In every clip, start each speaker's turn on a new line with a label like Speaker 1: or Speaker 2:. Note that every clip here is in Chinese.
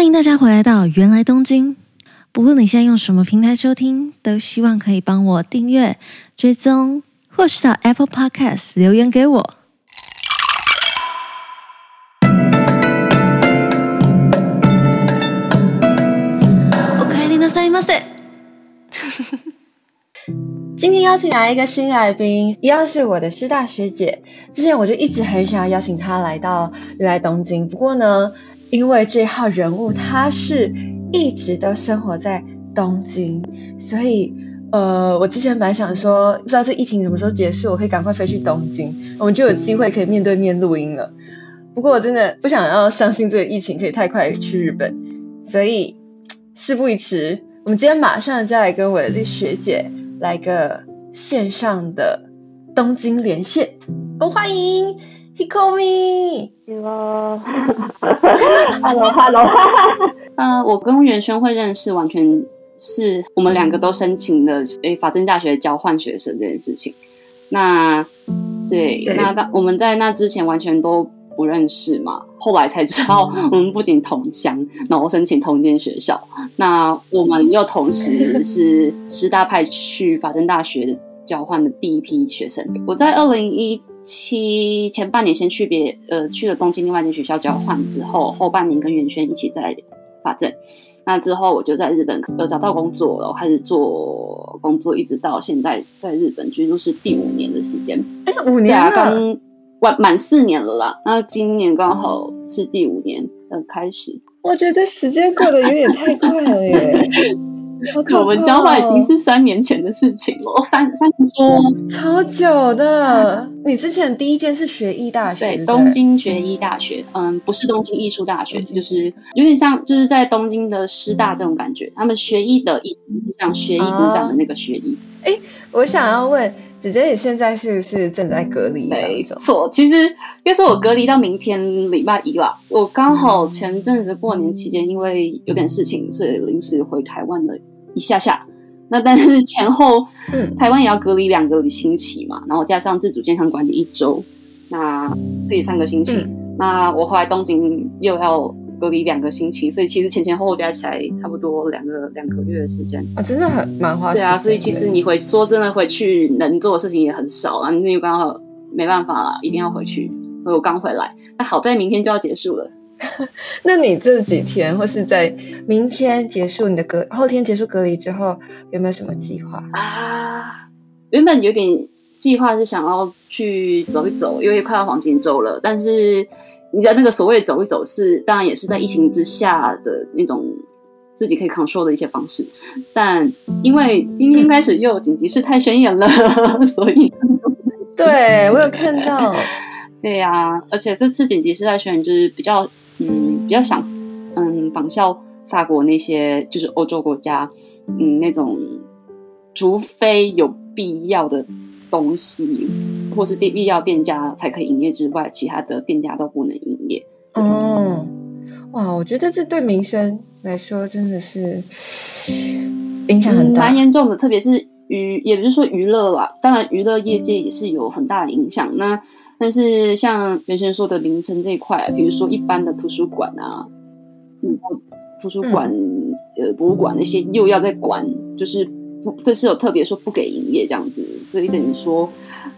Speaker 1: 欢迎大家回来到芫来东京。不论你现在用什么平台收听，都希望可以帮我订阅、追踪，或是到 Apple Podcast 留言给我。おかえりなさいませ。
Speaker 2: 今天邀请来一个新来宾，一样是我的师大学姐。之前我就一直很想要邀请她来到芫来东京，不过呢， 因为这号人物他是一直都生活在东京，所以呃，我之前本想说，不知道这疫情什么时候结束，我可以赶快飞去东京，我们就有机会可以面对面录音了。不过我真的不想要相信这个疫情可以太快去日本，所以事不宜迟，我们今天马上就来跟我的学姐。来个线上的东京连线，我、欢迎 Hikomi。
Speaker 3: Hello，Hello，Hello。呃，我跟袁轩会认识，完全是我们两个都申请了诶法政大学交换学生这件事情。那对，对那我们在那之前完全都不认识嘛，后来才知道 我们不仅同乡，然后申请同间学校。那我们又同时是师大派去法政大学交换的第一批学生。我在二零一七前半年先去别呃去了东京另外一间学校交换，之后后半年跟元轩一起在法政。那之后我就在日本呃找到工作了，开始做工作，一直到现在在日本居住是第五年的时间。
Speaker 2: 哎，五年了。刚
Speaker 3: 完满四年了啦，那今年刚好是第五年的开始。
Speaker 2: 我觉得时间过得有点太快了耶！
Speaker 3: 我们交换已经是三年前的事情了，三三年多，
Speaker 2: 超久的。你之前第一间是学艺大学，
Speaker 3: 对，东京学艺大学，嗯，不是东京艺术大学，就是有点像，就是在东京的师大这种感觉。他们学艺的意思就像学艺股长的那个学艺。
Speaker 2: 哎、啊，我想要问。姐姐，你现在是不是正在隔离？
Speaker 3: 没错，其实要说我隔离到明天礼拜一了。我刚好前阵子过年期间，因为有点事情，所以临时回台湾了一下下。那但是 前后，嗯，台湾也要隔离两个星期嘛，然后加上自主健康管理一周，那自己三个星期。嗯、那我后来东京又要。隔离两个星期，所以其实前前后后加起来差不多两个两个月的时间
Speaker 2: 啊，真的很蛮花。
Speaker 3: 对啊，所以其实你回说真的回去能做的事情也很少啊，那又刚好没办法了，一定要回去。所以我刚回来，那好在明天就要结束了。
Speaker 2: 那你这几天或是在明天结束你的隔，后天结束隔离之后，有没有什么计划
Speaker 3: 啊？原本有点计划是想要去走一走，因为快要黄金周了，但是。你在那个所谓走一走是，当然也是在疫情之下的那种自己可以 control 的一些方式，但因为今天开始又有紧急事态宣言了，所以
Speaker 2: 对我有看到，
Speaker 3: 对呀、啊，而且这次紧急事态宣言就是比较嗯比较想嗯仿效法国那些就是欧洲国家嗯那种，除非有必要的东西。或是必要店家才可以营业之外，其他的店家都不能营业。
Speaker 2: 哦，哇，我觉得这对民生来说真的是影响很大，
Speaker 3: 蛮严重的。特别是娱，也不是说娱乐啦，当然娱乐业界也是有很大的影响。那但是像元轩说的凌晨这一块，比如说一般的图书馆啊，嗯，图书馆、嗯、呃博物馆那些又要再管，就是。不，这次有特别说不给营业这样子，所以等于说，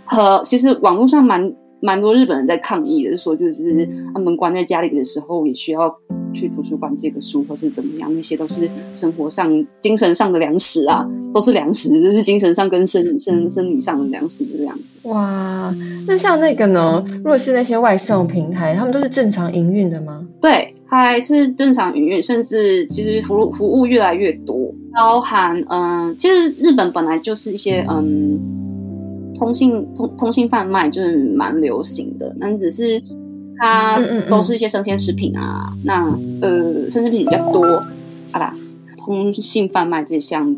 Speaker 3: 和其实网络上蛮蛮多日本人在抗议的，说就是他们关在家里的时候也需要去图书馆借个书，或是怎么样，那些都是生活上、精神上的粮食啊，都是粮食，就是精神上跟生生生理上的粮食这样子。
Speaker 2: 哇，那像那个呢？如果是那些外送平台，他们都是正常营运的吗？
Speaker 3: 对，还是正常营运，甚至其实服务服务越来越多。包含嗯，其实日本本来就是一些嗯，通信通通信贩卖就是蛮流行的，但只是它都是一些生鲜食品啊，嗯嗯嗯那呃，生鲜食品比较多啊啦，通信贩卖这项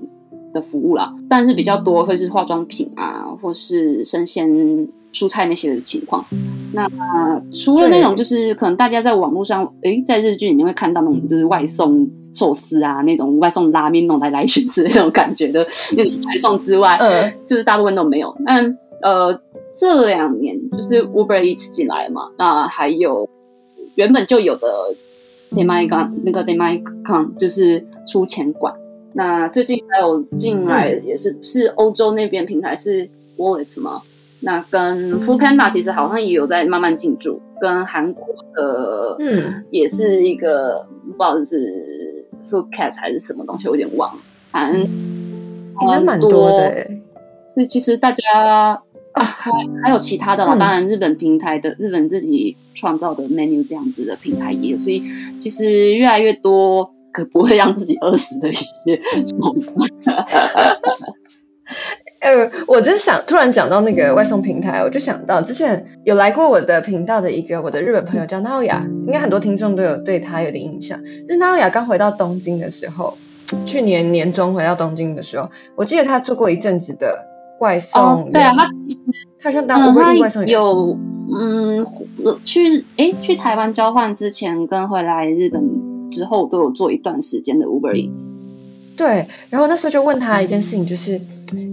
Speaker 3: 的服务啦，但是比较多会是化妆品啊，或是生鲜蔬菜那些的情况。那、呃、除了那种就是可能大家在网络上诶，在日剧里面会看到那种就是外送。寿司啊，那种外送拉面那种来来去去那种感觉的那种外送之外，嗯，就是大部分都没有。但呃，这两年就是 Uber Eats 进来嘛，那还有原本就有的 Demaicon 那个 Demaicon 就是出钱馆。那最近还有进来也是、嗯、是欧洲那边平台是 Wallet 吗？那跟 Foodpanda 其实好像也有在慢慢进驻，跟韩国的嗯也是一个不知道是 Foodcat 还是什么东西，我有点忘了。反正
Speaker 2: 应该蛮多的。
Speaker 3: 所以其实大家啊还还有其他的嘛，嗯、当然日本平台的日本自己创造的 menu 这样子的平台也有，所以其实越来越多。可不会让自己饿死的一些手段。
Speaker 2: 呃，我真想突然讲到那个外送平台，我就想到之前有来过我的频道的一个我的日本朋友叫 Naoya，应该很多听众都有对他有点印象。就是 Naoya 刚回到东京的时候，去年年中回到东京的时候，我记得他做过一阵子的外送。
Speaker 3: 哦，对啊，他
Speaker 2: 他说当外送外送
Speaker 3: 有嗯去哎去台湾交换之前跟回来日本。之后都有做一段时间的 Uber Eats，
Speaker 2: 对，然后那时候就问他一件事情，就是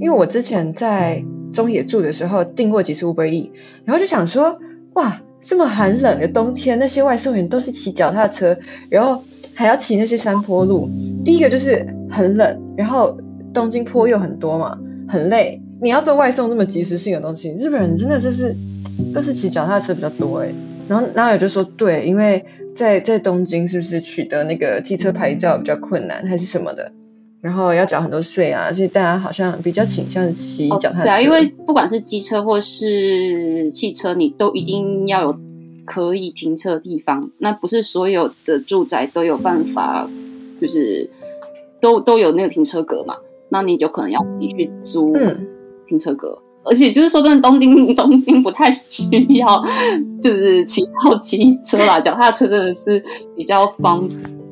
Speaker 2: 因为我之前在中野住的时候订过几次 Uber Eats，然后就想说，哇，这么寒冷的冬天，那些外送员都是骑脚踏车，然后还要骑那些山坡路，第一个就是很冷，然后东京坡又很多嘛，很累。你要做外送这么即时性的东西，日本人真的就是都是骑脚踏车比较多诶。然后然后也就说，对，因为。在在东京是不是取得那个机车牌照比较困难，还是什么的？然后要缴很多税啊，所以大家好像比较倾向骑脚踏车。
Speaker 3: 哦。对啊，因为不管是机车或是汽车，你都一定要有可以停车的地方。那不是所有的住宅都有办法，就是都都有那个停车格嘛？那你就可能要你去租停车格。嗯而且就是说真的，东京 东京不太需要，就是骑到机车啦，脚踏车真的是比较方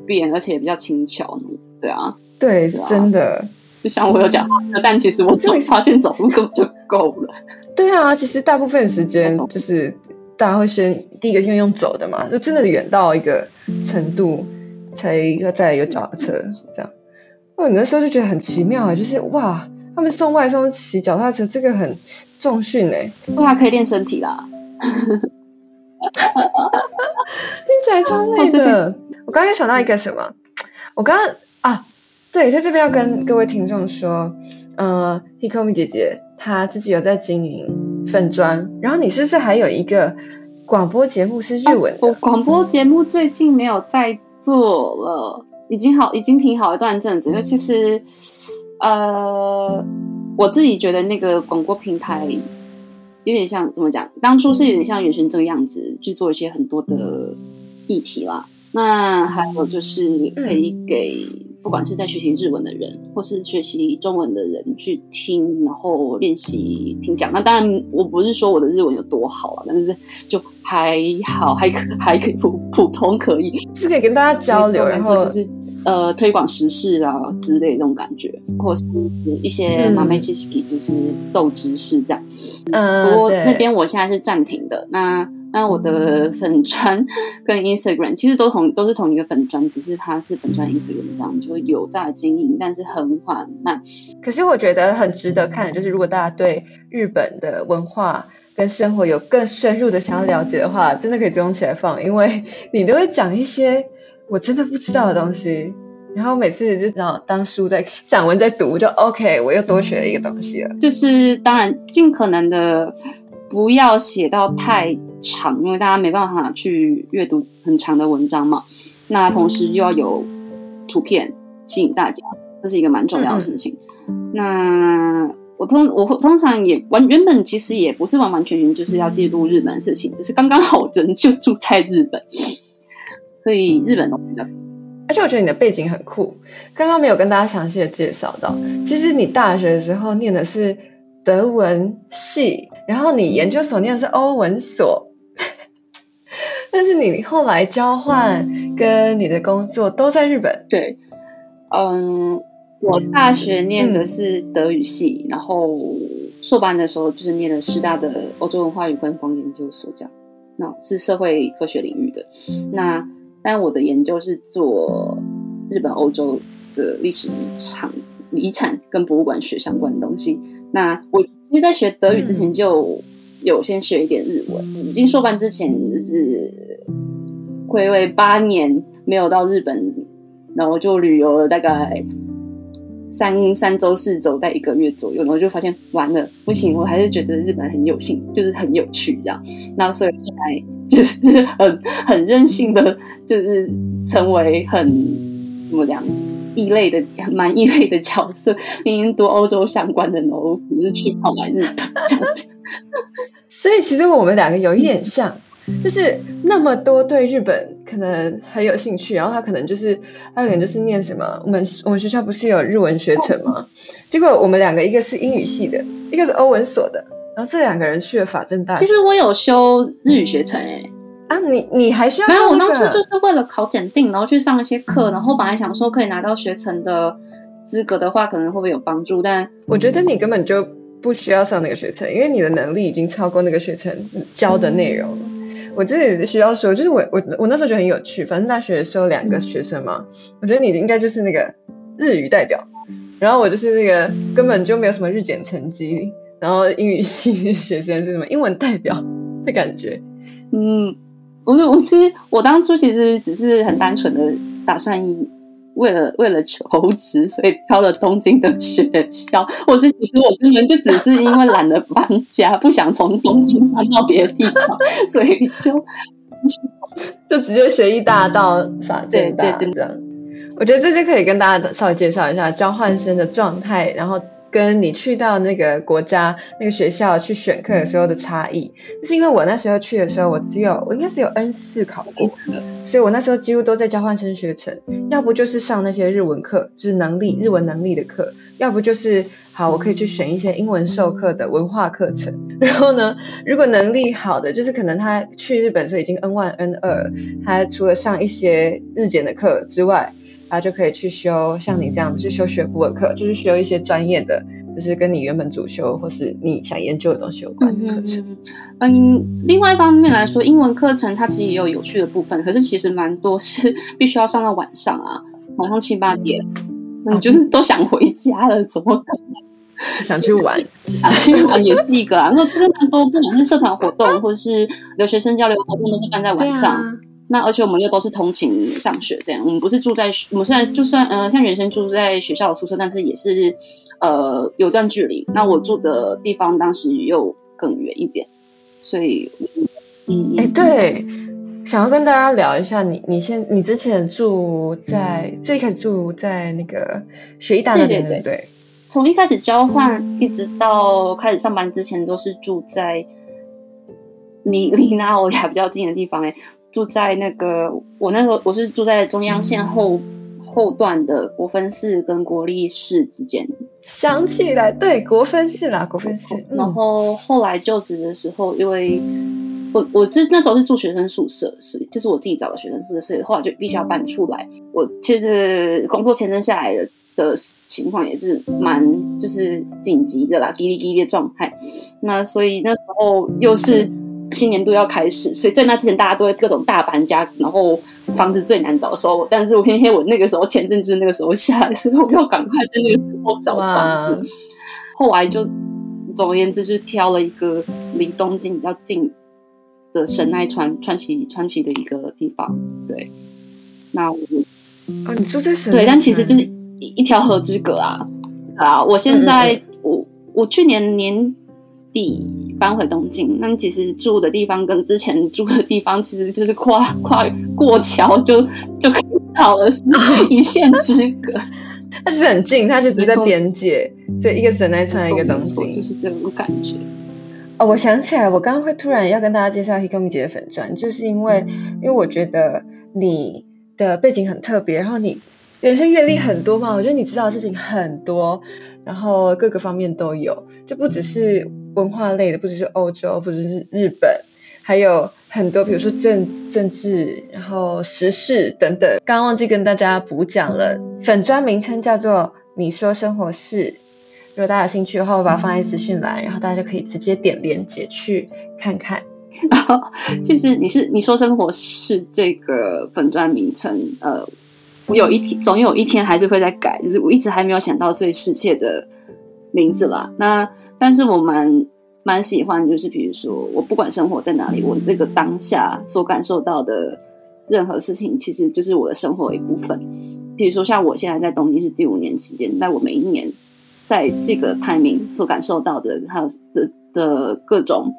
Speaker 3: 便，而且也比较轻巧。对啊，
Speaker 2: 对，对啊、真的。
Speaker 3: 就像我有脚踏车，但其实我走发现走路根本就够了。
Speaker 2: 对啊，其实大部分时间就是大家会先第一个先用走的嘛，就真的远到一个程度才要再有脚踏车这样。我那时候就觉得很奇妙啊，就是哇。他们送外送骑脚踏车，这个很重训哎，
Speaker 3: 不还可以练身体啦。
Speaker 2: 听起来超累的。我刚刚想到一个什么？我刚刚啊，对，在这边要跟各位听众说，呃，Hikomi 姐姐她自己有在经营粉砖，然后你是不是还有一个广播节目是日文的？
Speaker 3: 我广播节目最近没有在做了，已经好，已经停好一段阵子，因为其实。呃，我自己觉得那个广播平台有点像怎么讲？当初是有点像原神这个样子去做一些很多的议题啦。那还有就是可以给不管是在学习日文的人，或是学习中文的人去听，然后练习听讲。那当然，我不是说我的日文有多好啊，但是就还好，还可还可以普普通可以，
Speaker 2: 是可以跟大家交流，然后
Speaker 3: 就是。呃，推广时事啊之类的那种感觉，或是一些马梅西斯基，就是豆知识这样。嗯，不过那边我现在是暂停的。那那我的粉专跟 Instagram 其实都同都是同一个粉专，只是它是粉专 Instagram 这样，就有在经营，但是很缓慢。
Speaker 2: 可是我觉得很值得看的，就是如果大家对日本的文化跟生活有更深入的想要了解的话，真的可以追踪起来放，因为你都会讲一些。我真的不知道的东西，然后每次就当当书在散文在读，就 OK，我又多学了一个东西了。
Speaker 3: 就是当然尽可能的不要写到太长，因为大家没办法去阅读很长的文章嘛。那同时又要有图片吸引大家，这是一个蛮重要的事情。嗯、那我通我通常也完原本其实也不是完完全全就是要记录日本的事情，只是刚刚好人就住在日本。所以日本都比较，
Speaker 2: 而且我觉得你的背景很酷，刚刚没有跟大家详细的介绍到。其实你大学的时候念的是德文系，然后你研究所念的是欧文所，但是你后来交换跟你的工作都在日本。
Speaker 3: 对，嗯，我大学念的是德语系，嗯、然后硕班的时候就是念了师大的欧洲文化与观光研究所，这样，那是社会科学领域的，那。但我的研究是做日本、欧洲的历史遗产、遗产跟博物馆学相关的东西。那我其实，在学德语之前就有先学一点日文。已经硕班之前就是回味八年，没有到日本，然后就旅游了大概三三周四周，在一个月左右，然后就发现完了不行，我还是觉得日本很有兴，就是很有趣这样。那所以现在就是很很任性的，就是成为很怎么讲异类的蛮异类的角色，明明读欧洲相关的，然后只是去跑来日本这样子。
Speaker 2: 所以其实我们两个有一点像。就是那么多对日本可能很有兴趣，然后他可能就是他可能就是念什么，我们我们学校不是有日文学程吗？结果我们两个一个是英语系的，一个是欧文所的，然后这两个人去了法政大学。
Speaker 3: 其实我有修日语学程诶、欸，
Speaker 2: 啊，你你还需要、
Speaker 3: 那个？没有，我当初就是为了考检定，然后去上一些课，然后本来想说可以拿到学程的资格的话，可能会不会有帮助？但
Speaker 2: 我觉得你根本就不需要上那个学程，因为你的能力已经超过那个学程教的内容。嗯我这里需要说，就是我我我那时候觉得很有趣，反正大学是有两个学生嘛，我觉得你应该就是那个日语代表，然后我就是那个根本就没有什么日检成绩，然后英语系学生是什么英文代表的感觉。
Speaker 3: 嗯，我我其实我当初其实只是很单纯的打算一。为了为了求职，所以挑了东京的学校。我是其实我根本就只是因为懒得搬家，不想从东京搬到别的地方，所以就
Speaker 2: 就直接学艺大到法政大这样。我觉得这就可以跟大家稍微介绍一下交换生的状态，然后。跟你去到那个国家那个学校去选课的时候的差异，就是因为我那时候去的时候，我只有我应该是有 N 四考过，所以我那时候几乎都在交换生学程，要不就是上那些日文课，就是能力日文能力的课，要不就是好我可以去选一些英文授课的文化课程。然后呢，如果能力好的，就是可能他去日本的时候已经 N 1 N 二，他除了上一些日检的课之外。他就可以去修像你这样子去修学部的课，就是修一些专业的，就是跟你原本主修或是你想研究的东西有关的课程。
Speaker 3: 嗯，嗯，另外一方面来说，英文课程它其实也有有趣的部分，可是其实蛮多是 必须要上到晚上啊，晚上七八点，你就是都想回家了，怎么可能
Speaker 2: 想去玩？
Speaker 3: 想去玩也是一个啊。那其实蛮多，不管是社团活动或者是留学生交流活动，都是办在晚上。那而且我们又都是通勤上学，这样我们不是住在我们虽然就算呃像原先住在学校的宿舍，但是也是呃有段距离。那我住的地方当时又更远一点，所以
Speaker 2: 嗯哎、欸、对，想要跟大家聊一下你你现你之前住在最开始住在那个学艺大那边对对对，
Speaker 3: 从一开始交换一直到开始上班之前都是住在离离拿欧亚比较近的地方哎、欸。住在那个，我那时候我是住在中央线后后段的国分寺跟国立寺之间。
Speaker 2: 想起来，对，国分寺啦，国分寺。
Speaker 3: 然后后来就职的时候，因为我我这那时候是住学生宿舍，所以就是我自己找的学生宿舍，所以后来就必须要搬出来。我其实工作签证下来的的情况也是蛮就是紧急的啦，滴哩滴哩的状态。那所以那时候又是。新年度要开始，所以在那之前大家都会各种大搬家，然后房子最难找的时候，但是我偏偏我那个时候签证就是那个时候下来，所以我要赶快在那个时候找房子。后来就总而言之，是挑了一个离东京比较近的神奈川川崎川崎的一个地方。对，那我
Speaker 2: 啊，你住在神奈川？
Speaker 3: 对，但其实就是一一条河之隔啊啊！我现在、嗯、我我去年年底。搬回东京，那其实住的地方跟之前住的地方其实就是跨跨过桥就就可以到了，是一线之隔。
Speaker 2: 它是很近，它就只在边界，所以一个神奈川，一个东京，
Speaker 3: 就是这种感觉。
Speaker 2: 哦，我想起来，我刚刚会突然要跟大家介绍 Hikomi 姐的粉钻，就是因为因为我觉得你的背景很特别，然后你人生阅历很多嘛，我觉得你知道的事情很多，然后各个方面都有，就不只是。文化类的，不只是欧洲，不只是日本，还有很多，比如说政政治，然后时事等等。刚刚忘记跟大家补讲了，粉砖名称叫做“你说生活事”。如果大家有兴趣的话，我把它放在资讯栏，然后大家就可以直接点链接去看看。
Speaker 3: 其实你是“你说生活事”这个粉砖名称，呃，我有一天总有一天还是会再改，就是我一直还没有想到最适切的名字啦。那但是我蛮蛮喜欢，就是比如说，我不管生活在哪里，我这个当下所感受到的任何事情其实就是我的生活的一部分。比如说，像我现在在东京是第五年期间，但我每一年在这个 timing 所感受到的，还有的的各种。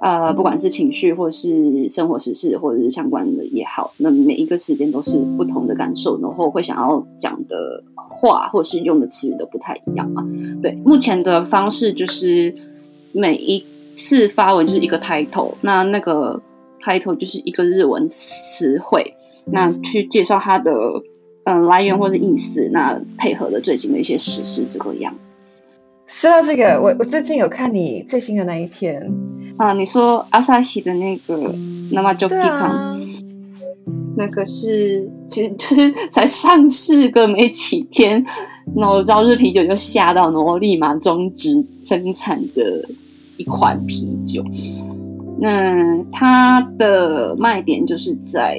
Speaker 3: 呃，不管是情绪，或是生活时事，或者是相关的也好，那每一个时间都是不同的感受，然后会想要讲的话，或是用的词语都不太一样啊。对，目前的方式就是每一次发文就是一个 title，那那个 title 就是一个日文词汇，那去介绍它的嗯来源或者意思，那配合的最近的一些时事这个样。
Speaker 2: 说到这个，我我最近有看你最新的那一篇。
Speaker 3: 啊，你说阿萨希的那个那么就地康，那个是其实就是才上市个没几天，然后朝日啤酒就吓到，然后立马终止生产的一款啤酒。那它的卖点就是在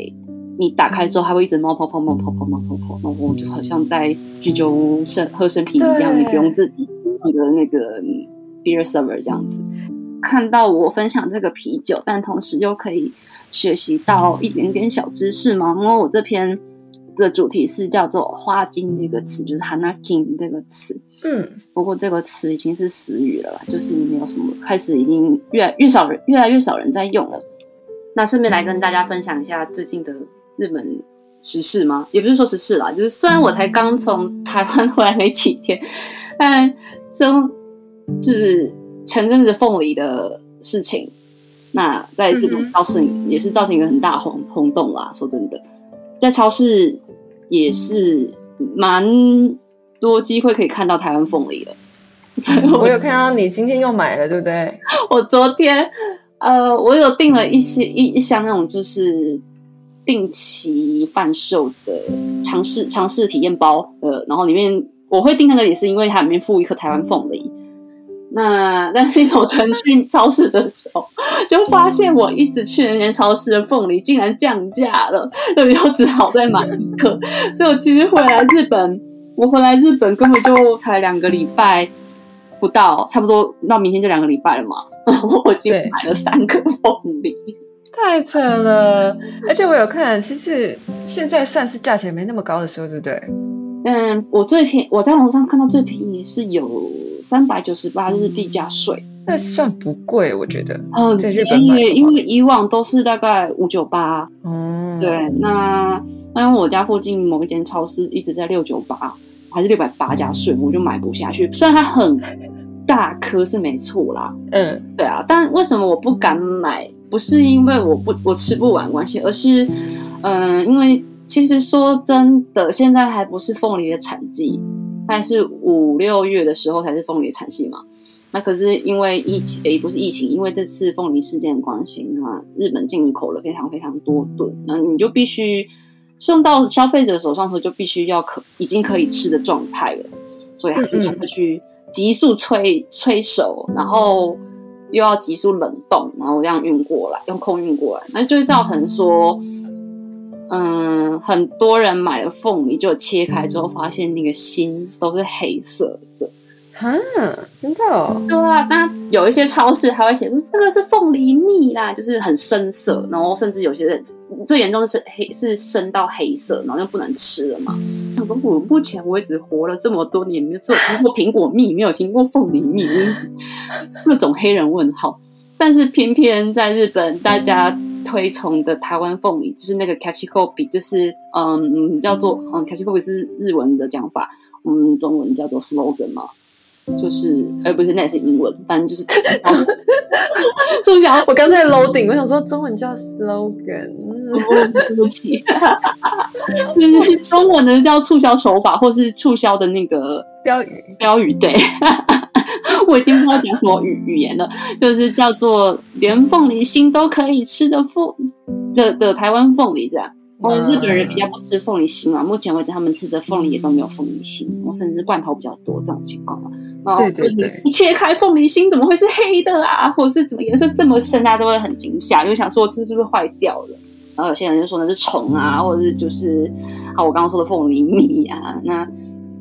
Speaker 3: 你打开之后，还会一直冒泡泡冒泡泡冒泡泡，然后就好像在居酒屋生喝生啤一样，你不用自己那个那个 beer server 这样子。看到我分享这个啤酒，但同时又可以学习到一点点小知识嘛。因为我这篇的主题是叫做“花金”这个词，就是 “hanakin” 这个词。嗯，不过这个词已经是死语了，就是没有什么，开始已经越来越少人，越来越少人在用了。那顺便来跟大家分享一下最近的日本时事吗？也不是说时事啦，就是虽然我才刚从台湾回来没几天，但生就是。前阵子凤梨的事情，那在这种超市也是造成一个很大轰轰动啦。说真的，在超市也是蛮多机会可以看到台湾凤梨的。所以我，
Speaker 2: 我有看到你今天又买了，对不对？
Speaker 3: 我昨天呃，我有订了一些一一箱那种就是定期贩售的尝试尝试体验包，呃，然后里面我会订那个也是因为它里面附一颗台湾凤梨。那 但是我曾去超市的时候，就发现我一直去那间超市的凤梨竟然降价了，所以我只好再买一颗。所以我其实回来日本，我回来日本根本就才两个礼拜不到，差不多到明天就两个礼拜了嘛。然 后我今天买了三颗凤梨，
Speaker 2: 太扯了。而且我有看，其实现在算是价钱没那么高的时候，对不对？
Speaker 3: 嗯，我最便，我在网上看到最便宜是有。三百九十八日币加税，
Speaker 2: 那算不贵，我觉得。
Speaker 3: 嗯，在日本因为因为以往都是大概五九八。嗯，对，那那因为我家附近某一间超市一直在六九八，还是六百八加税，我就买不下去。虽然它很大颗是没错啦，嗯，对啊，但为什么我不敢买？不是因为我不我吃不完关系，而是嗯、呃，因为其实说真的，现在还不是凤梨的产季。但是五六月的时候才是凤梨产季嘛，那可是因为疫情，诶，不是疫情，因为这次凤梨事件的关系，那日本进口了非常非常多吨，那你就必须送到消费者手上的时候，就必须要可已经可以吃的状态了，所以他们就会去急速催催熟，然后又要急速冷冻，然后这样运过来，用空运过来，那就会造成说。嗯，很多人买了凤梨，就切开之后发现那个心都是黑色的。
Speaker 2: 哈，真的哦？
Speaker 3: 对啊，那有一些超市还会写，那个是凤梨蜜啦，就是很深色，然后甚至有些人最严重的是黑，是深到黑色，然后就不能吃了嘛。那我目前为止活了这么多年，没有做听过苹果蜜，没有听过凤梨蜜，各种黑人问号。但是偏偏在日本，大家。推崇的台湾凤梨就是那个 c a t c h i k o b i 就是嗯叫做嗯 c a t c h i k o b i 是日文的讲法，我们中文叫做 slogan 嘛，就是哎不是那也是英文，反正就是 促销。
Speaker 2: 我刚才 loading，我想说中文叫 slogan，
Speaker 3: 对不起，就是中文的叫促销手法，或是促销的那个
Speaker 2: 标语
Speaker 3: 标语对。我已经不知道讲什么语语言了，就是叫做连凤梨心都可以吃的凤的的台湾凤梨这样。我日本人比较不吃凤梨心啊，目前为止他们吃的凤梨也都没有凤梨心，我甚至罐头比较多这种情况嘛。然后对对对，一切开凤梨心怎么会是黑的啊？或是怎么颜色这么深，大家都会很惊吓，就想说这是不是坏掉了？然后有些人就说那是虫啊，或者是就是啊我刚刚说的凤梨蜜啊，那。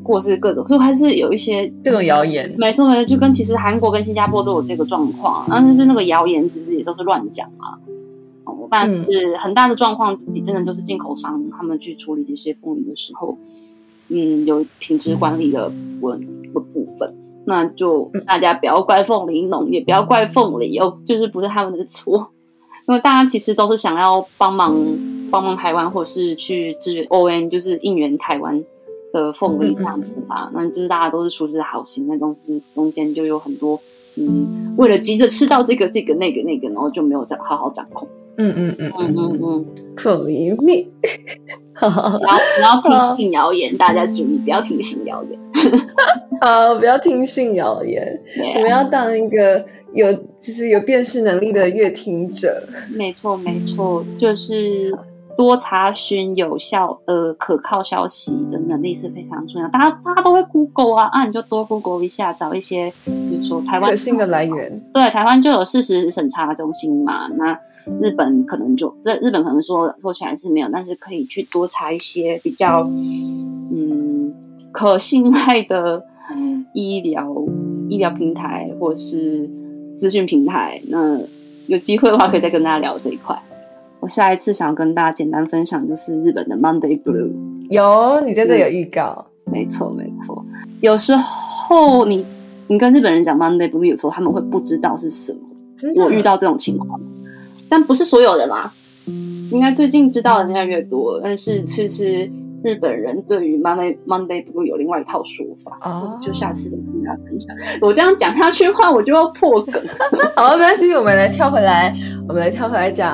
Speaker 3: 或是各种，就还是有一些
Speaker 2: 这种谣言，
Speaker 3: 没错没错，就跟其实韩国跟新加坡都有这个状况，但是那个谣言其实也都是乱讲啊。哦，但是很大的状况，真的都是进口商他们去处理这些凤梨的时候，嗯，有品质管理的问的部分，那就大家不要怪凤梨农，也不要怪凤梨哦，就是不是他们的错，因为大家其实都是想要帮忙帮忙台湾，或是去支援 ON，就是应援台湾的凤梨这样子吧，那就是大家都是出自好心，那东西中间就有很多。嗯，为了急着吃到这个、这个、那个、那个，然后就没有掌好好掌控。
Speaker 2: 嗯嗯嗯嗯嗯嗯，可怜
Speaker 3: 命。然后然后听信谣言，大家注意不要听信谣言。
Speaker 2: 好，不要听信谣言。我们要当一个有就是有辨识能力的乐听者。
Speaker 3: 没错没错，就是。多查询有效呃可靠消息的能力是非常重要。大家大家都会 Google 啊，啊你就多 Google 一下，找一些比如说台湾
Speaker 2: 可信的来源。
Speaker 3: 对，台湾就有事实审查中心嘛。那日本可能就日日本可能说说起来是没有，但是可以去多查一些比较嗯可信赖的医疗医疗平台或是资讯平台。那有机会的话，可以再跟大家聊这一块。我下一次想要跟大家简单分享，就是日本的 Monday Blue。
Speaker 2: 有，你在这有预告。
Speaker 3: 嗯、没错，没错。有时候你你跟日本人讲 Monday Blue，有时候他们会不知道是什么。我遇到这种情况，但不是所有人啦、啊。应该最近知道的人越来越多，但是其实。日本人对于 Monday Monday Blue 有另外一套说法
Speaker 2: 哦，
Speaker 3: 就下次再跟大家分享。我这样讲下去的话，我就要破梗。
Speaker 2: 好，没关系，我们来跳回来，我们来跳回来讲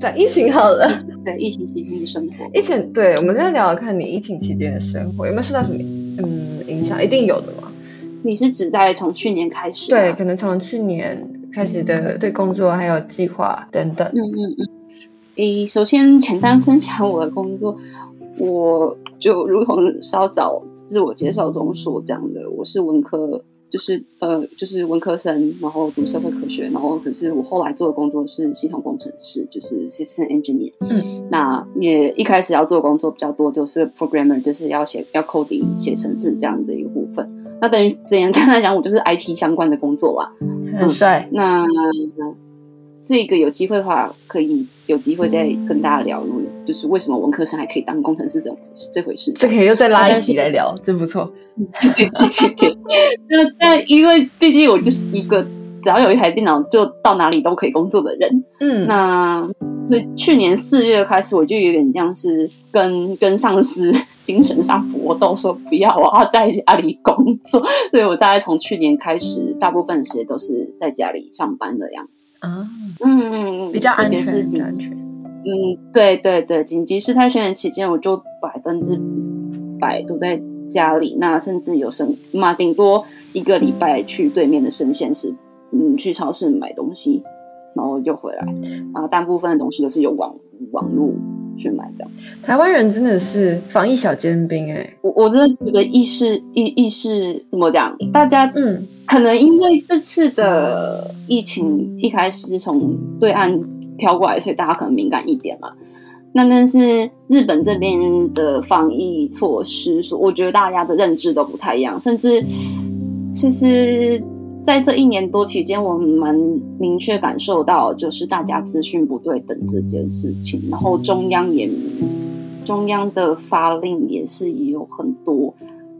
Speaker 2: 讲疫情好了。
Speaker 3: 对，疫情期间的生活。
Speaker 2: 疫情，对，我们再聊聊看你疫情期间的生活有没有受到什么嗯影响？一定有的嘛。
Speaker 3: 你是指在从去年开始？
Speaker 2: 对，可能从去年开始的对工作还有计划等等。
Speaker 3: 嗯嗯嗯。诶，首先简单分享我的工作。我就如同稍早自我介绍中所讲的，我是文科，就是呃，就是文科生，然后读社会科学，然后可是我后来做的工作是系统工程师，就是 system engineer。嗯，那也一开始要做的工作比较多，就是 programmer，就是要写要 coding 写程式这样的一个部分。那等于简单来讲，我就是 IT 相关的工作啦。
Speaker 2: 很帅。嗯，
Speaker 3: 那。这个有机会的话，可以有机会再跟大家聊，就是为什么文科生还可以当工程师这种这回事。
Speaker 2: 这可以又再拉一起来聊，真不错。
Speaker 3: 对对对。那但因为毕竟我就是一个只要有一台电脑就到哪里都可以工作的人。嗯。那所以去年四月开始，我就有点像是跟跟上司精神上搏斗，说不要，我要在家里工作。所以我大概从去年开始，大部分时间都是在家里上班的样子。啊，嗯嗯嗯，比较安全，是紧安全。嗯，对对对，紧急事态宣言期间，我就百分之百都在家里。那甚至有生嘛，顶多一个礼拜去对面的生鲜市，嗯，去超市买东西，然后又回来。然后大部分的东西都是有网网络去买这样。
Speaker 2: 台湾人真的是防疫小尖兵哎、欸，
Speaker 3: 我我真的觉得意识意意识怎么讲？大家嗯。可能因为这次的疫情一开始从对岸飘过来，所以大家可能敏感一点了。那但是日本这边的防疫措施，我觉得大家的认知都不太一样。甚至其实，在这一年多期间，我们蛮明确感受到，就是大家资讯不对等这件事情。然后中央也中央的发令也是有很多，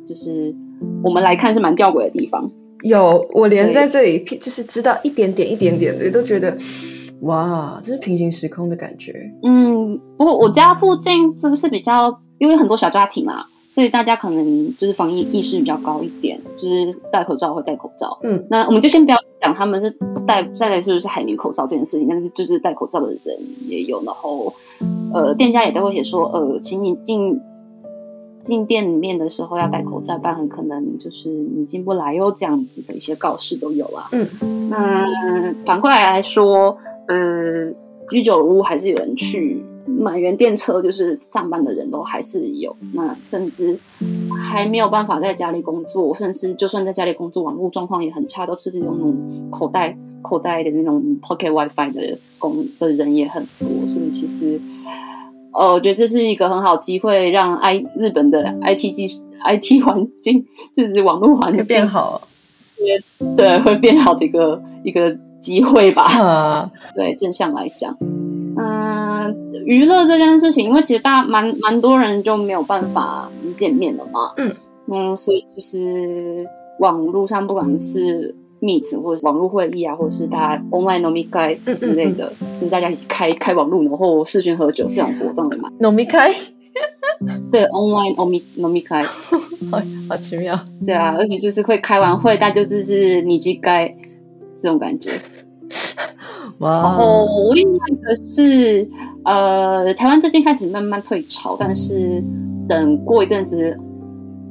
Speaker 3: 就是我们来看是蛮吊诡的地方。
Speaker 2: 有，我连在这里就是知道一点点、一点点的，都觉得哇，这是平行时空的感觉。
Speaker 3: 嗯，不过我家附近是不是比较，因为很多小家庭啊，所以大家可能就是防疫意识比较高一点，就是戴口罩会戴口罩。嗯，那我们就先不要讲他们是戴戴的是不是海绵口罩这件事情，但是就是戴口罩的人也有，然后呃，店家也都会写说，呃，请你进。进店里面的时候要戴口罩，不然很可能就是你进不来哟。这样子的一些告示都有啦。嗯，那反过来来说，嗯、呃，居酒屋还是有人去，满员电车就是上班的人都还是有。那甚至还没有办法在家里工作，甚至就算在家里工作，网络状况也很差，都是用那种口袋口袋的那种 Pocket WiFi 的工的人也很多。所以其实。呃，我觉得这是一个很好机会，让 I 日本的 IT 技 IT 环境，就是网络环境
Speaker 2: 变好，
Speaker 3: 对，会变好的一个一个机会吧。对，正向来讲，嗯， 那娱乐这件事情，因为其实大家蛮蛮多人就没有办法见面了嘛。
Speaker 2: 嗯
Speaker 3: 嗯，所以就是网络上不管是 Meet 或者网络会议啊，或者是大家 online 饮み会之类的，嗯嗯嗯就是大家一起开开网络，然后视讯喝酒这种活动的嘛。
Speaker 2: 饮み会？
Speaker 3: 对，online 饮み饮み会，
Speaker 2: 好好奇妙。
Speaker 3: 对啊，而且就是会开完会，大家就就是你去开这种感觉。
Speaker 2: 哇！
Speaker 3: 然后另外一个是，呃，台湾最近开始慢慢退潮，但是等过一阵子，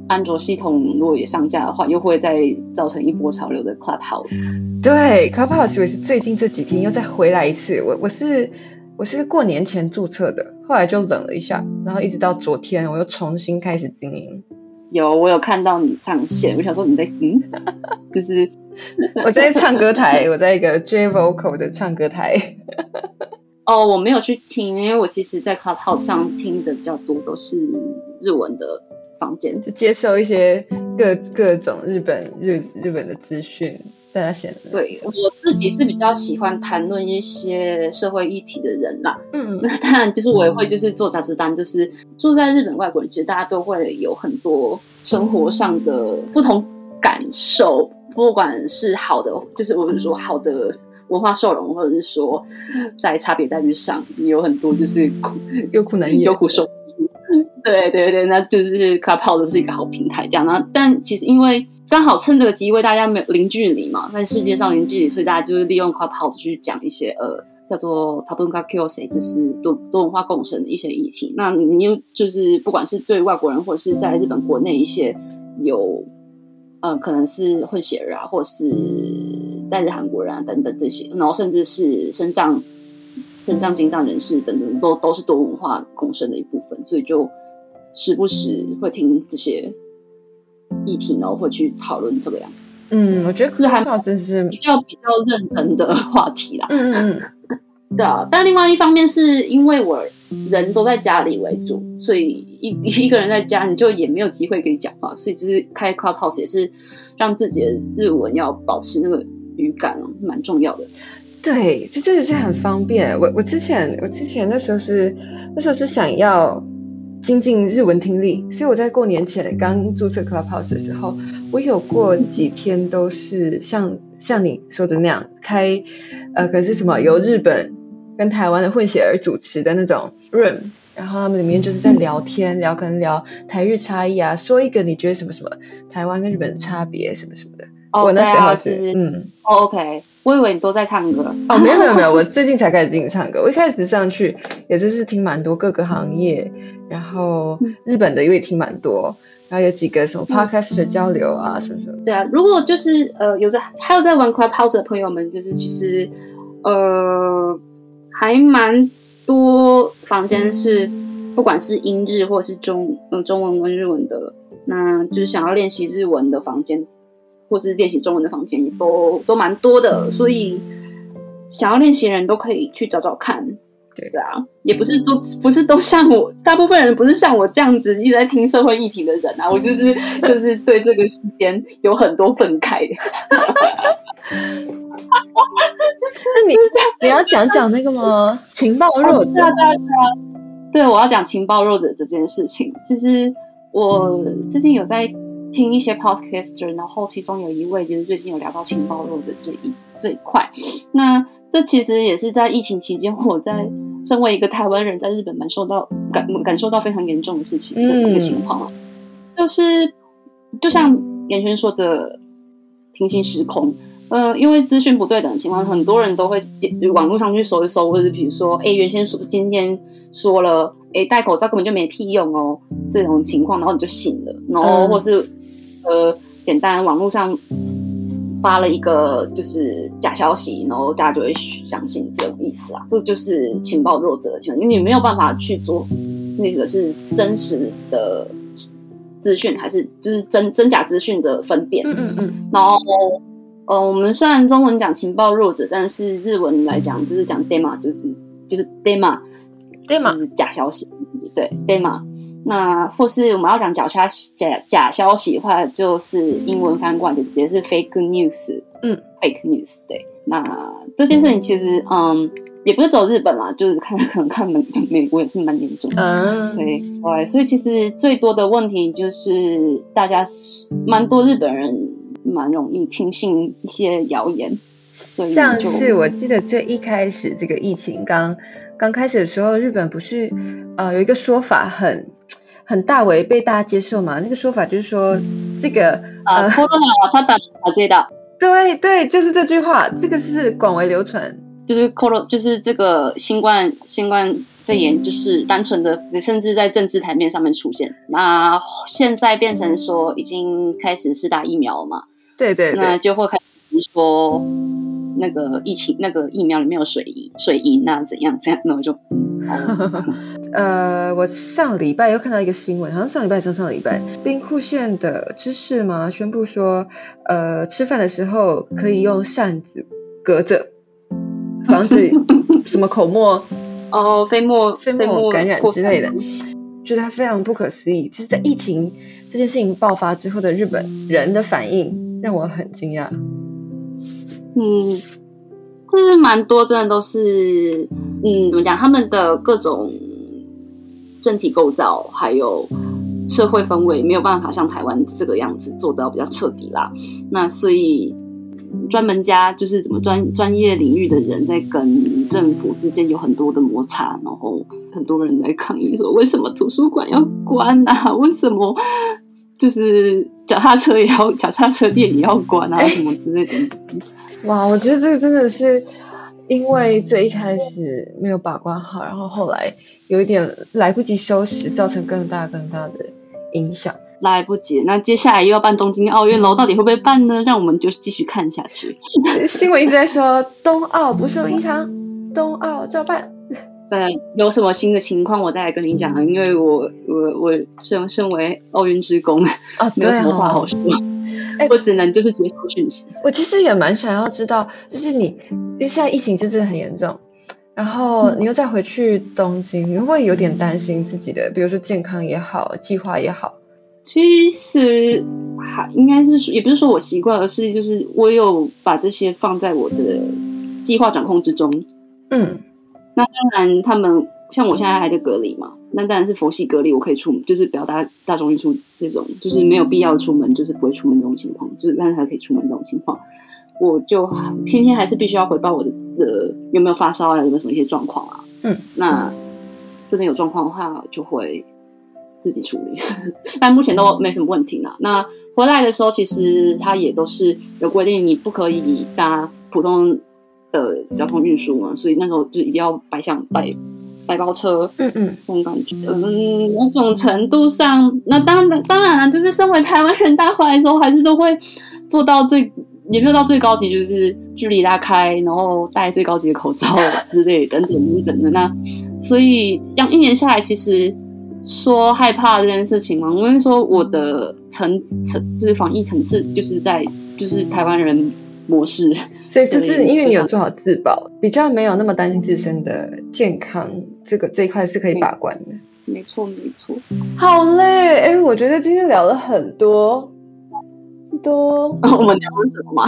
Speaker 3: 安卓系统如果也上架的话，又会再造成一波潮流的 Clubhouse。
Speaker 2: 对，Clubhouse 也是最近这几天又再回来一次。我我是我是过年前注册的，后来就冷了一下，然后一直到昨天我又重新开始经营。
Speaker 3: 有，我有看到你上线，我想说你在嗯，就是。
Speaker 2: 我在唱歌台，我在一个 J Vocal 的唱歌台。
Speaker 3: 哦，我没有去听，因为我其实，在 Clubhouse 上听的比较多，都是日文的房间，
Speaker 2: 就接受一些各各种日本日日本的资讯。大家显得
Speaker 3: 对我自己是比较喜欢谈论一些社会议题的人啦。
Speaker 2: 嗯，
Speaker 3: 那当然就是我也会就是做杂志单，就是住在日本外国人，其实大家都会有很多生活上的不同感受。不管是好的，就是我们说好的文化受容，或者是说在差别待遇上有很多就是苦
Speaker 2: 有苦难言，
Speaker 3: 有苦受。对对对，那就是 Clubhouse 是一个好平台，这样。那但其实因为刚好趁这个机会，大家没有零距离嘛，在世界上零距离，所以大家就是利用 Clubhouse 去讲一些呃叫做 Tabunga Kyosei，就是多多文化共生的一些议题。那你又就是不管是对外国人，或者是在日本国内一些有。嗯，可能是混血儿啊，或是带着韩国人啊等等这些，然后甚至是身障、身障、精障人士等等，都都是多文化共生的一部分，所以就时不时会听这些议题，然后会去讨论这个样子。
Speaker 2: 嗯，我觉得是还真是
Speaker 3: 比较比较认真的话题啦。
Speaker 2: 嗯嗯。
Speaker 3: 对啊，但另外一方面是因为我人都在家里为主，所以一一个人在家，你就也没有机会可以讲话，所以就是开 Clubhouse 也是让自己的日文要保持那个语感哦，蛮重要的。
Speaker 2: 对，这真的是很方便。我我之前我之前那时候是那时候是想要精进日文听力，所以我在过年前刚注册 Clubhouse 的时候，我有过几天都是像像你说的那样开，呃，可是什么由日本。跟台湾的混血儿主持的那种 room，然后他们里面就是在聊天，聊可能聊台日差异啊，说一个你觉得什么什么台湾跟日本的差别什么什么的。
Speaker 3: Oh,
Speaker 2: 我那时候是，
Speaker 3: 是
Speaker 2: 嗯，
Speaker 3: 哦、oh,，OK，我以为你都在唱歌。
Speaker 2: 哦，没有没有没有，我最近才开始进唱歌。我一开始上去也就是听蛮多各个行业，然后日本的我也听蛮多，然后有几个什么 podcast 的交流啊什么什么。
Speaker 3: 对啊，如果就是呃有在还有在玩 Clubhouse 的朋友们，就是其实呃。还蛮多房间是，不管是英日或是中嗯中文跟日文的，那就是想要练习日文的房间，或是练习中文的房间也都都蛮多的，所以想要练习的人都可以去找找看。对对啊，也不是都不是都像我，大部分人不是像我这样子一直在听社会议题的人啊，我就是 就是对这个时间有很多愤慨。
Speaker 2: 那你你要讲讲那个吗？情报弱者，
Speaker 3: 对啊对啊对啊，对，我要讲情报弱者这件事情。就是我最近有在听一些 podcaster，然后其中有一位就是最近有聊到情报弱者这一这一块。那这其实也是在疫情期间，我在身为一个台湾人在日本蛮受到感感受到非常严重的事情的一个情况，就是就像妍萱说的平行时空。呃，因为资讯不对等的情况，很多人都会网络上去搜一搜，或者是比如说，哎，原先说今天说了，哎，戴口罩根本就没屁用哦，这种情况，然后你就信了，然后或是呃，简单网络上发了一个就是假消息，然后大家就会相信这种意思啊，这就是情报弱者的情况，因为你没有办法去做那个是真实的资讯还是就是真真假资讯的分辨，
Speaker 2: 嗯嗯嗯，
Speaker 3: 然后。呃，我们虽然中文讲情报弱者，但是日文来讲就是讲 dema，就是就是 dema，dema 就是假消息，对 dema。那或是我们要讲假消息，假假消息的话，就是英文翻过来就是也是 fake news，
Speaker 2: 嗯，fake
Speaker 3: news。对，那这件事情其实，嗯，也不是走日本啦，就是看 可能看美美国也是蛮严重的，
Speaker 2: 嗯，
Speaker 3: 所以对，所以其实最多的问题就是大家蛮多日本人蛮容易轻信一些谣言，所以
Speaker 2: 像是我记得最一开始这个疫情刚刚开始的时候，日本不是呃有一个说法很很大为被大家接受嘛？那个说法就是说这个
Speaker 3: 呃，コロナはただの风邪的，
Speaker 2: 对对，就是这句话，这个是广为流传。
Speaker 3: 就是 Coro，就是这个新冠新冠肺炎，就是单纯的，甚至在政治台面上面出现。那现在变成说已经开始施打疫苗了嘛？
Speaker 2: 对对对，
Speaker 3: 那就会开始说那个疫情那个疫苗里面有水银，水银啊怎样怎样，那我就，
Speaker 2: 呃，我上礼拜又看到一个新闻，好像上礼拜上上礼拜，兵库县的知事嘛宣布说，呃，吃饭的时候可以用扇子隔着。防止什么口沫
Speaker 3: 哦，飞沫、
Speaker 2: 飞沫感染之类的，觉得它非常不可思议。就是在疫情这件事情爆发之后的日本人的反应，让我很惊讶。
Speaker 3: 嗯，就是蛮多，真的都是，嗯，怎么讲？他们的各种政体构造，还有社会氛围，没有办法像台湾这个样子做到比较彻底啦。那所以。专门家就是怎么专专业领域的人在跟政府之间有很多的摩擦，然后很多人在抗议说，为什么图书馆要关啊？为什么就是脚踏车也要脚踏车店也要关啊？什么之类的。
Speaker 2: 哇，我觉得这个真的是因为最一开始没有把关好，然后后来有一点来不及收拾，造成更大更大的影响。
Speaker 3: 来不及，那接下来又要办东京奥运喽，到底会不会办呢？让我们就继续看下去。
Speaker 2: 新闻一直在说冬奥不受影响，冬奥照办。
Speaker 3: 呃，有什么新的情况，我再来跟你讲。因为我我我身身为奥运之公，
Speaker 2: 哦，
Speaker 3: 没有什么话好说。哎，我只能就是接受讯息。
Speaker 2: 我其实也蛮想要知道，就是你，因为现在疫情真的很严重，然后你又再回去东京，你会不会有点担心自己的，比如说健康也好，计划也好？
Speaker 3: 其实还应该是说，也不是说我习惯，而是就是我有把这些放在我的计划掌控之中。
Speaker 2: 嗯，
Speaker 3: 那当然，他们像我现在还在隔离嘛，那当然是佛系隔离，我可以出门，就是表达大众运输这种，就是没有必要出门，就是不会出门这种情况，就是但是还可以出门这种情况，我就天天还是必须要回报我的呃有没有发烧啊，有没有什么一些状况啊。
Speaker 2: 嗯，
Speaker 3: 那真的有状况的话，就会。自己处理，但目前都没什么问题呢。那回来的时候，其实他也都是有规定，你不可以搭普通的交通运输嘛，所以那时候就一定要摆想摆摆包车，
Speaker 2: 嗯嗯，
Speaker 3: 这种感觉，嗯，某种程度上，那当然当然了，就是身为台湾人，大回来的时候还是都会做到最，也没有到最高级，就是距离拉开，然后戴最高级的口罩之类等等等等的。那所以这样一年下来，其实。说害怕这件事情嘛？我跟你说，我的层层就是防疫层次，就是在就是台湾人模式，
Speaker 2: 所以就是因为你有做好自保，比较没有那么担心自身的健康，这个这一块是可以把关的。
Speaker 3: 没错，没错。
Speaker 2: 好嘞，哎，我觉得今天聊了很多。多，
Speaker 3: 我们聊了什么吗？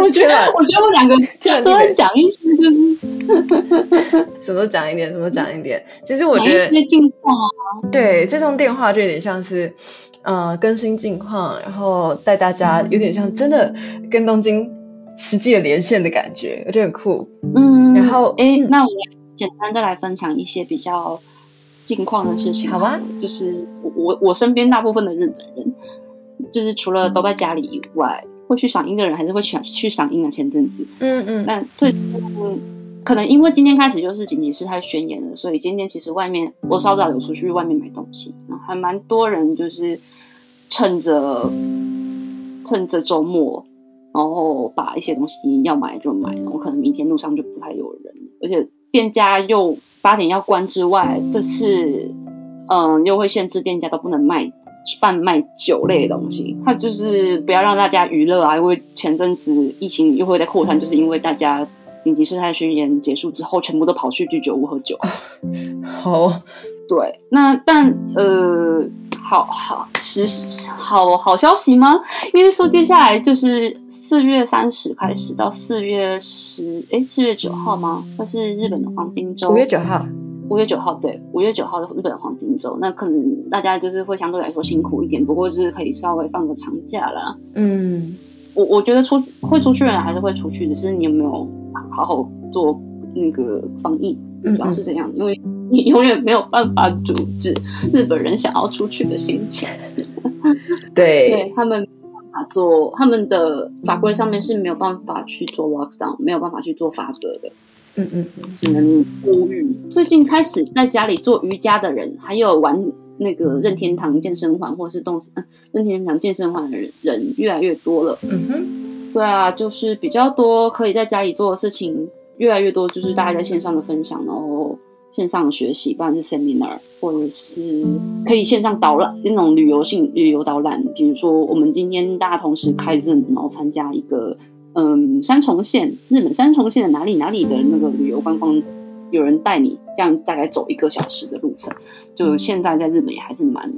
Speaker 3: 我觉得，我觉得我两个都在讲一些，就是
Speaker 2: 什么都讲一点，什么讲一点。其实我觉得，
Speaker 3: 近况啊，
Speaker 2: 对，这通电话就有点像是，呃，更新近况，然后带大家有点像真的跟东京实际的连线的感觉，我觉得很酷。
Speaker 3: 嗯，
Speaker 2: 然后，哎，
Speaker 3: 那我简单再来分享一些比较近况的事情，
Speaker 2: 好吧？
Speaker 3: 就是我我我身边大部分的日本人。就是除了都在家里以外，会去赏樱的人还是会去去赏樱的。前阵子，
Speaker 2: 嗯嗯，
Speaker 3: 那最嗯，可能因为今天开始就是紧急事态宣言了，所以今天其实外面我稍早有出去外面买东西，还蛮多人就是趁着趁着周末，然后把一些东西要买就买，然后可能明天路上就不太有人，而且店家又八点要关之外，这次嗯又会限制店家都不能卖。贩卖酒类的东西，他就是不要让大家娱乐啊，因为前阵子疫情又会在扩散，就是因为大家紧急事态宣言结束之后，全部都跑去居酒屋喝酒。
Speaker 2: 好，
Speaker 3: 对，那但呃，好好实好好消息吗？因为说接下来就是四月三十开始到四月十，哎，四月九号吗？那是日本的黄金周。
Speaker 2: 五月九号，
Speaker 3: 五月九号，对，五月九号的日本黄金周。那可能大家就是会相对来说辛苦一点，不过就是可以稍微放个长假啦。
Speaker 2: 嗯，
Speaker 3: 我我觉得出会出去的人还是会出去，只是你有没有好好做那个防疫，主要是这样，嗯嗯，因为你永远没有办法阻止日本人想要出去的心情。
Speaker 2: 对，
Speaker 3: 对他们。做他们的法规上面是没有办法去做 lockdown，没有办法去做法则的。
Speaker 2: 嗯嗯，
Speaker 3: 只能呼吁。最近开始在家里做瑜伽的人，还有玩那个任天堂健身环或者是动任天堂健身环的人人越来越多了。
Speaker 2: 嗯哼，
Speaker 3: 对啊，就是比较多可以在家里做的事情越来越多，就是大家在线上的分享，然后。线上学习，不管是 seminar，或者是可以线上导览那种旅游性旅游导览。比如说，我们今天大家同时开 Zoom，然后参加一个嗯三重县日本三重县的哪里哪里的那个旅游观光，有人带你，这样大概走一个小时的路程。就现在在日本也还是蛮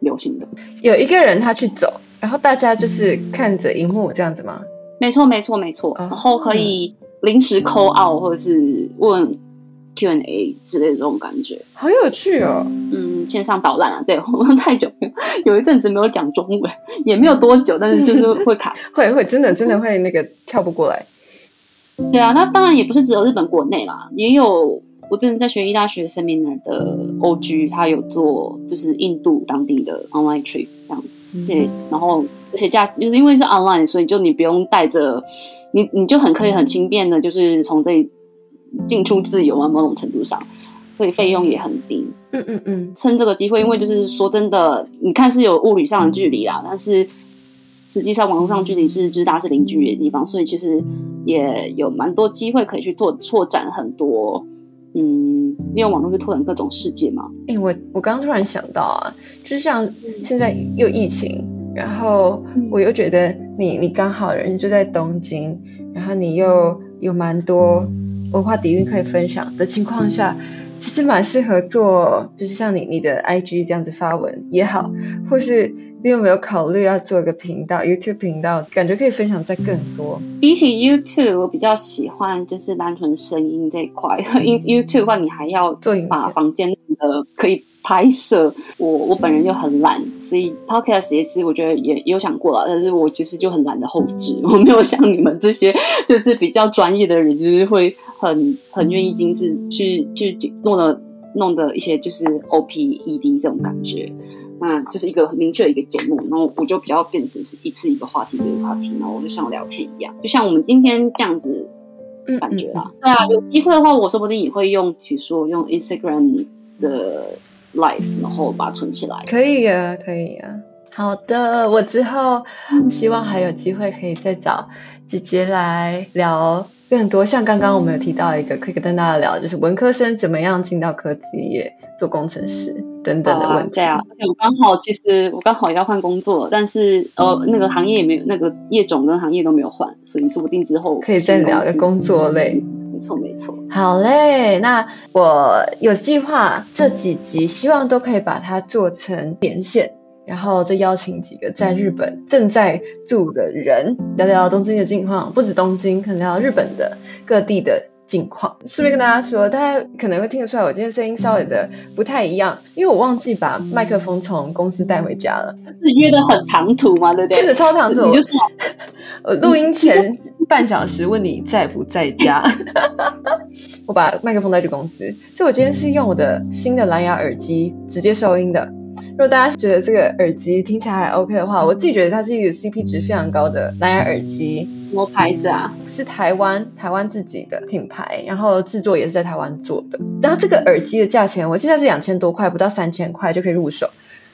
Speaker 3: 流行的。
Speaker 2: 有一个人他去走，然后大家就是看着荧幕这样子吗？
Speaker 3: 没错，没错，没错。然后可以临时 call out 或者是问。Q&A 之类的这种感觉，
Speaker 2: 好有趣哦。
Speaker 3: 嗯，线上导览啊，对，我们太久有一阵子没有讲中文，也没有多久，但是就是会卡，
Speaker 2: 会会真的真的会那个跳不过来。
Speaker 3: 对啊，那当然也不是只有日本国内啦，也有我之前在学医大学 seminar 的 OG，他有做就是印度当地的 online trip 这样，而且然后而且价就是因为是 online，所以就你不用带着你，你就很可以很轻便的，就是从这里。进出自由啊，某种程度上，所以费用也很低。
Speaker 2: 嗯嗯嗯，
Speaker 3: 趁这个机会，因为就是说真的，你看是有物理上的距离啦，但是实际上网络上距离是就是大家是零距离的地方，所以其实也有蛮多机会可以去拓拓展很多。嗯，利用网络去拓展各种世界嘛。
Speaker 2: 哎、欸，我我刚刚突然想到啊，就是像现在又疫情，然后我又觉得你你刚好人就在东京，然后你又有蛮多。文化底蕴可以分享的情况下，其实蛮适合做，就是像你你的 IG 这样子发文也好，或是你有没有考虑要做一个频道 YouTube 频道，感觉可以分享在更多。
Speaker 3: 比起 YouTube，我比较喜欢就是单纯声音这一块，因 YouTube 的话你还要做把房间的可以。拍摄我我本人就很懒，所以 podcast 也是我觉得也有想过了，但是我其实就很懒得后置，我没有像你们这些 就是比较专业的人，就是会很很愿意精致去去弄的弄的一些就是 OPED 这种感觉，那就是一个很明确的一个节目，然后我就比较变成是一次一个话题一个话题，然后我就像聊天一样，就像我们今天这样子感觉啊，对啊，有机会的话，我说不定也会用，比如说用 Instagram 的。life，然后把它存起来。
Speaker 2: 可以啊，可以啊。好的，我之后希望还有机会可以再找姐姐来聊更多。像刚刚我们有提到一个，可以跟大家聊，就是文科生怎么样进到科技业做工程师等等的问题。
Speaker 3: 对啊，而且我刚好其实我刚好要换工作，但是呃那个行业也没有，那个业种跟行业都没有换，所以说不定之后
Speaker 2: 可以再聊个工作类。
Speaker 3: 没错，没错。
Speaker 2: 好嘞，那我有计划这几集，希望都可以把它做成连线，然后再邀请几个在日本正在住的人，聊聊东京的近况，不止东京，可能聊日本的各地的近况。顺便跟大家说，大家可能会听得出来，我今天声音稍微的不太一样，因为我忘记把麦克风从公司带回家了。
Speaker 3: 是约的很唐突吗？对不对？
Speaker 2: 真的超唐突。我录音前半小时问你在不在家，我把麦克风带去公司，所以我今天是用我的新的蓝牙耳机直接收音的。如果大家觉得这个耳机听起来还 OK 的话，我自己觉得它是一个 CP 值非常高的蓝牙耳机。
Speaker 3: 什么牌子啊？
Speaker 2: 是台湾台湾自己的品牌，然后制作也是在台湾做的。然后这个耳机的价钱，我记得是两千多块，不到三千块就可以入手。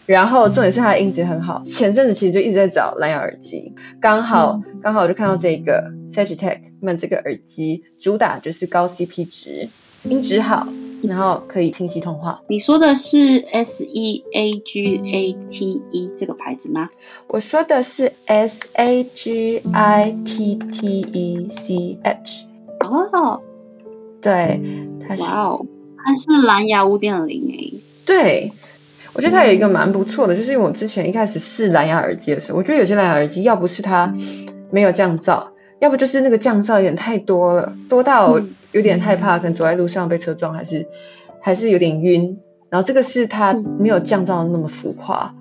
Speaker 2: 然后重点是它的音质很好。前阵子其实就一直在找蓝牙耳机，刚好、嗯、刚好我就看到这个 Sagitech 们这个耳机主打就是高 CP 值，音质好，然后可以清晰通话。
Speaker 3: 你说的是 S E A G A T E 这个牌子吗？
Speaker 2: 我说的是 S A G I T T E C H。
Speaker 3: 哦，
Speaker 2: 对，它是
Speaker 3: 哇哦，它是蓝牙五点零诶。
Speaker 2: 对。我觉得它有一个蛮不错的，就是因为我之前一开始试蓝牙耳机的时候，我觉得有些蓝牙耳机要不是它没有降噪，要不就是那个降噪有点太多了，多到有点害怕，可能走在路上被车撞，还是还是有点晕。然后这个是它没有降噪的那么浮夸，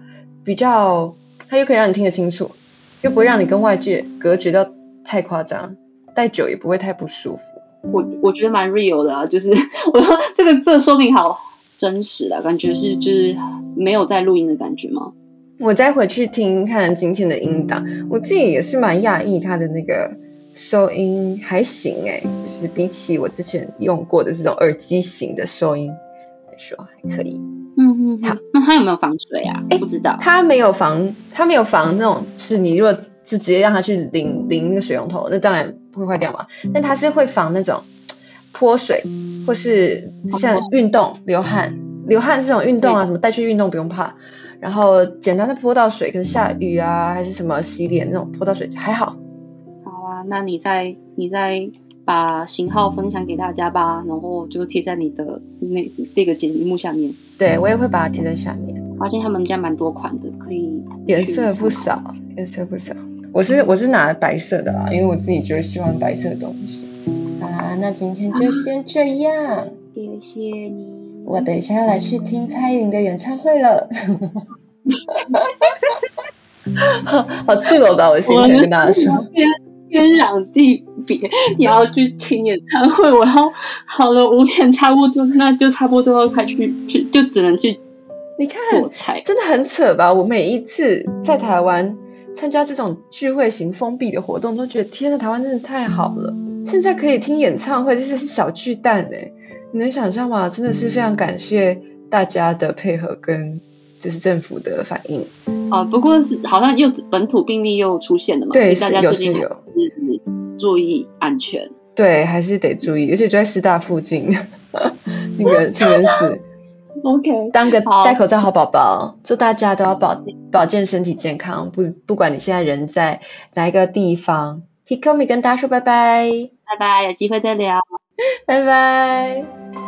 Speaker 2: 比较它又可以让你听得清楚，又不会让你跟外界隔绝到太夸张，戴久也不会太不舒服。
Speaker 3: 我我觉得蛮 real 的啊，就是 我说这个这个说明好真实的感觉是就是没有在录音的感觉吗？
Speaker 2: 我再回去听看今天的音档，我自己也是蛮讶异它的那个收音还行诶，就是比起我之前用过的这种耳机型的收音来说还可以。
Speaker 3: 嗯嗯，好，那它有没有防水啊？诶，不知道，
Speaker 2: 它没有防，它没有防那种，是你如果是直接让它去淋淋那个水龙头，那当然不会坏掉嘛。但它是会防那种泼水或是像运动流汗流汗这种运动啊，什么带去运动不用怕。然后简单的泼到水，可是下雨啊，还是什么洗脸那种泼到水还好。
Speaker 3: 那你再你再把型号分享给大家吧，然后就贴在你的那那个节目下面。
Speaker 2: 对，我也会把它贴在下面。
Speaker 3: 发现他们家蛮多款的，可以
Speaker 2: 颜色不少，颜色不少。我是我是拿白色的啦，因为我自己就是喜欢白色的东西。啊，那今天就先这样，
Speaker 3: 谢谢你。
Speaker 2: 我等一下要来去听蔡依林的演唱会了，好赤裸吧？我心情跟大家说，
Speaker 3: 天天壤地别，你要去听演唱会。我要 好了，五点差不多，那就差不多要开去去，就只能去。
Speaker 2: 你看做菜真的很扯吧？我每一次在台湾参加这种聚会型封闭的活动，都觉得天呐，台湾真的太好了。现在可以听演唱会，这是小巨蛋哎。你能想象吗？真的是非常感谢大家的配合跟就是政府的反应。
Speaker 3: 哦，不过是好像又本土病例又出现了嘛，
Speaker 2: 对，
Speaker 3: 所以大家最近
Speaker 2: 有
Speaker 3: 注意安全。
Speaker 2: 对，还是得注意，而且就在师大附近，那个清源寺。
Speaker 3: OK，
Speaker 2: 当个戴口罩好宝宝，祝大家都要保保健身体健康。不不管你现在人在哪一个地方，Hikomi 跟大家说拜拜，
Speaker 3: 拜拜，有机会再聊。
Speaker 2: 拜拜。